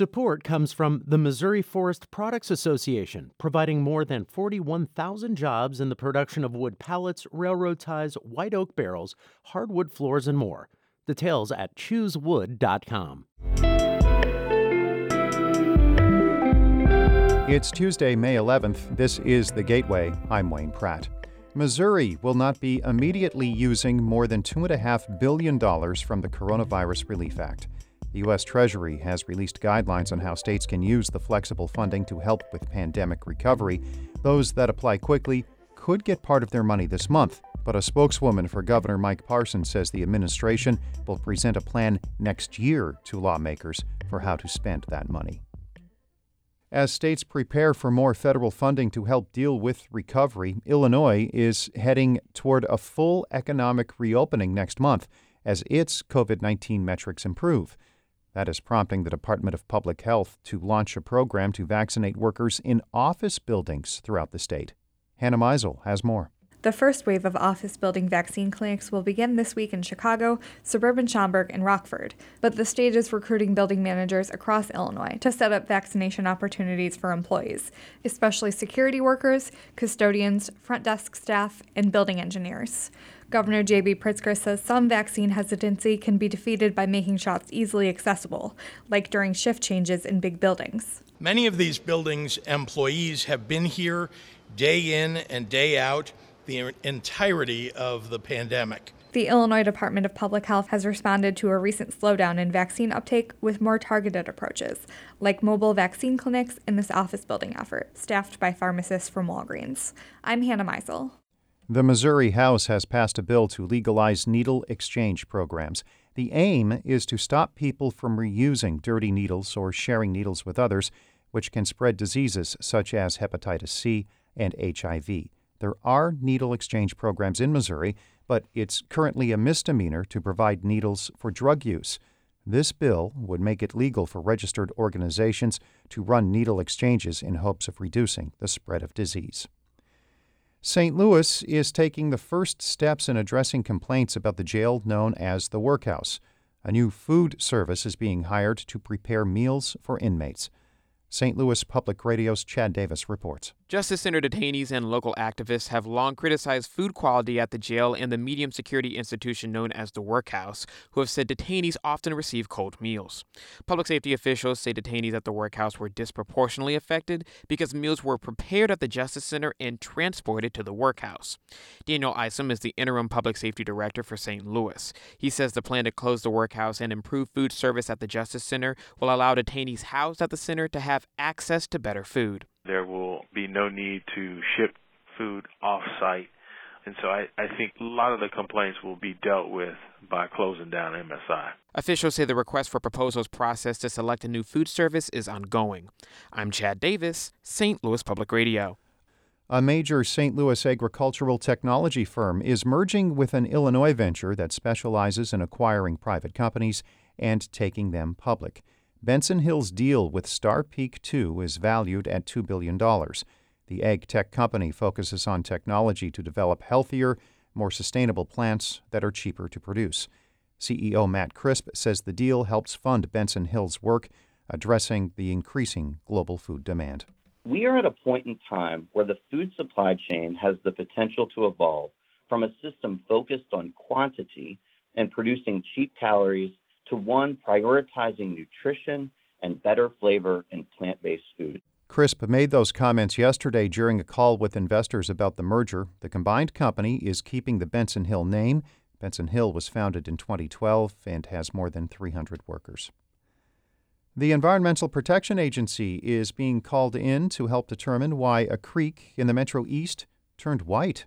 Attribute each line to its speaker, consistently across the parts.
Speaker 1: Support comes from the Missouri Forest Products Association, providing more than 41,000 jobs in the production of wood pallets, railroad ties, white oak barrels, hardwood floors, and more. Details at choosewood.com.
Speaker 2: It's Tuesday, May 11th. This is The Gateway. I'm Wayne Pratt. Missouri will not be immediately using more than $2.5 billion from the Coronavirus Relief Act. The U.S. Treasury has released guidelines on how states can use the flexible funding to help with pandemic recovery. Those that apply quickly could get part of their money this month, but a spokeswoman for Governor Mike Parson says the administration will present a plan next year to lawmakers for how to spend that money. As states prepare for more federal funding to help deal with recovery, Illinois is heading toward a full economic reopening next month as its COVID 19 metrics improve. That is prompting the Department of Public Health to launch a program to vaccinate workers in office buildings throughout the state. Hannah Meisel has more.
Speaker 3: The first wave of office building vaccine clinics will begin this week in Chicago, suburban Schaumburg, and Rockford, but the state is recruiting building managers across Illinois to set up vaccination opportunities for employees, especially security workers, custodians, front desk staff, and building engineers. Governor J.B. Pritzker says some vaccine hesitancy can be defeated by making shots easily accessible, like during shift changes in big buildings.
Speaker 4: Many of these buildings' employees have been here day in and day out the entirety of the pandemic.
Speaker 3: The Illinois Department of Public Health has responded to a recent slowdown in vaccine uptake with more targeted approaches, like mobile vaccine clinics in this office building effort, staffed by pharmacists from Walgreens. I'm Hannah Meisel.
Speaker 2: The Missouri House has passed a bill to legalize needle exchange programs. The aim is to stop people from reusing dirty needles or sharing needles with others, which can spread diseases such as hepatitis C and HIV. There are needle exchange programs in Missouri, but it's currently a misdemeanor to provide needles for drug use. This bill would make it legal for registered organizations to run needle exchanges in hopes of reducing the spread of disease. St. Louis is taking the first steps in addressing complaints about the jail known as the Workhouse. A new food service is being hired to prepare meals for inmates. St. Louis Public Radio's Chad Davis reports.
Speaker 5: Justice Center detainees and local activists have long criticized food quality at the jail and the medium security institution known as the Workhouse, who have said detainees often receive cold meals. Public safety officials say detainees at the Workhouse were disproportionately affected because meals were prepared at the Justice Center and transported to the Workhouse. Daniel Isom is the interim public safety director for St. Louis. He says the plan to close the Workhouse and improve food service at the Justice Center will allow detainees housed at the center to have access to better food.
Speaker 6: There will be no need to ship food off site. And so I, I think a lot of the complaints will be dealt with by closing down MSI.
Speaker 5: Officials say the request for proposals process to select a new food service is ongoing. I'm Chad Davis, St. Louis Public Radio.
Speaker 2: A major St. Louis agricultural technology firm is merging with an Illinois venture that specializes in acquiring private companies and taking them public. Benson Hill's deal with Star Peak 2 is valued at $2 billion. The ag tech company focuses on technology to develop healthier, more sustainable plants that are cheaper to produce. CEO Matt Crisp says the deal helps fund Benson Hill's work addressing the increasing global food demand.
Speaker 7: We are at a point in time where the food supply chain has the potential to evolve from a system focused on quantity and producing cheap calories to one prioritizing nutrition and better flavor in plant based food.
Speaker 2: Crisp made those comments yesterday during a call with investors about the merger. The combined company is keeping the Benson Hill name. Benson Hill was founded in 2012 and has more than 300 workers. The Environmental Protection Agency is being called in to help determine why a creek in the Metro East turned white.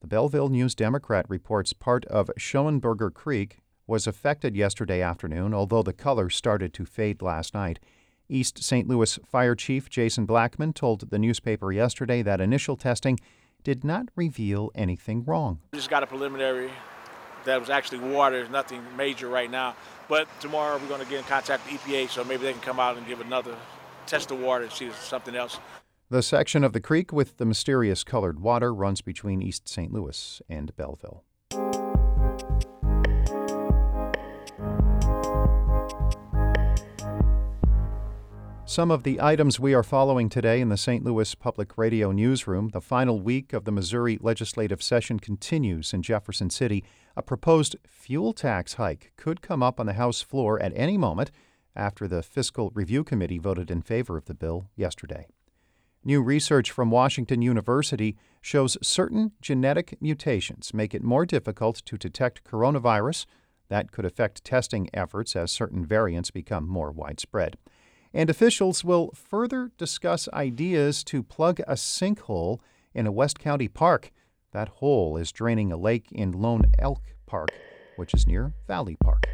Speaker 2: The Belleville News Democrat reports part of Schoenberger Creek was affected yesterday afternoon, although the color started to fade last night. East St. Louis Fire Chief Jason Blackman told the newspaper yesterday that initial testing did not reveal anything wrong.
Speaker 8: We just got a preliminary that was actually water. There's nothing major right now. But tomorrow we're going to get in contact with EPA so maybe they can come out and give another test of water and see if something else.
Speaker 2: The section of the creek with the mysterious colored water runs between East St. Louis and Belleville. Some of the items we are following today in the St. Louis Public Radio newsroom. The final week of the Missouri legislative session continues in Jefferson City. A proposed fuel tax hike could come up on the House floor at any moment after the Fiscal Review Committee voted in favor of the bill yesterday. New research from Washington University shows certain genetic mutations make it more difficult to detect coronavirus. That could affect testing efforts as certain variants become more widespread. And officials will further discuss ideas to plug a sinkhole in a West County park. That hole is draining a lake in Lone Elk Park, which is near Valley Park.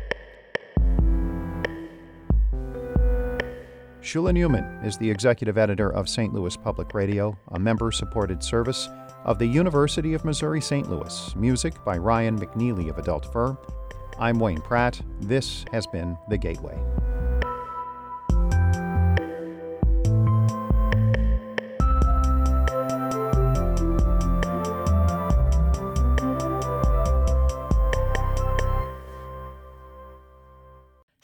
Speaker 2: Shula Neuman is the executive editor of St. Louis Public Radio, a member supported service of the University of Missouri St. Louis. Music by Ryan McNeely of Adult Fur. I'm Wayne Pratt. This has been The Gateway.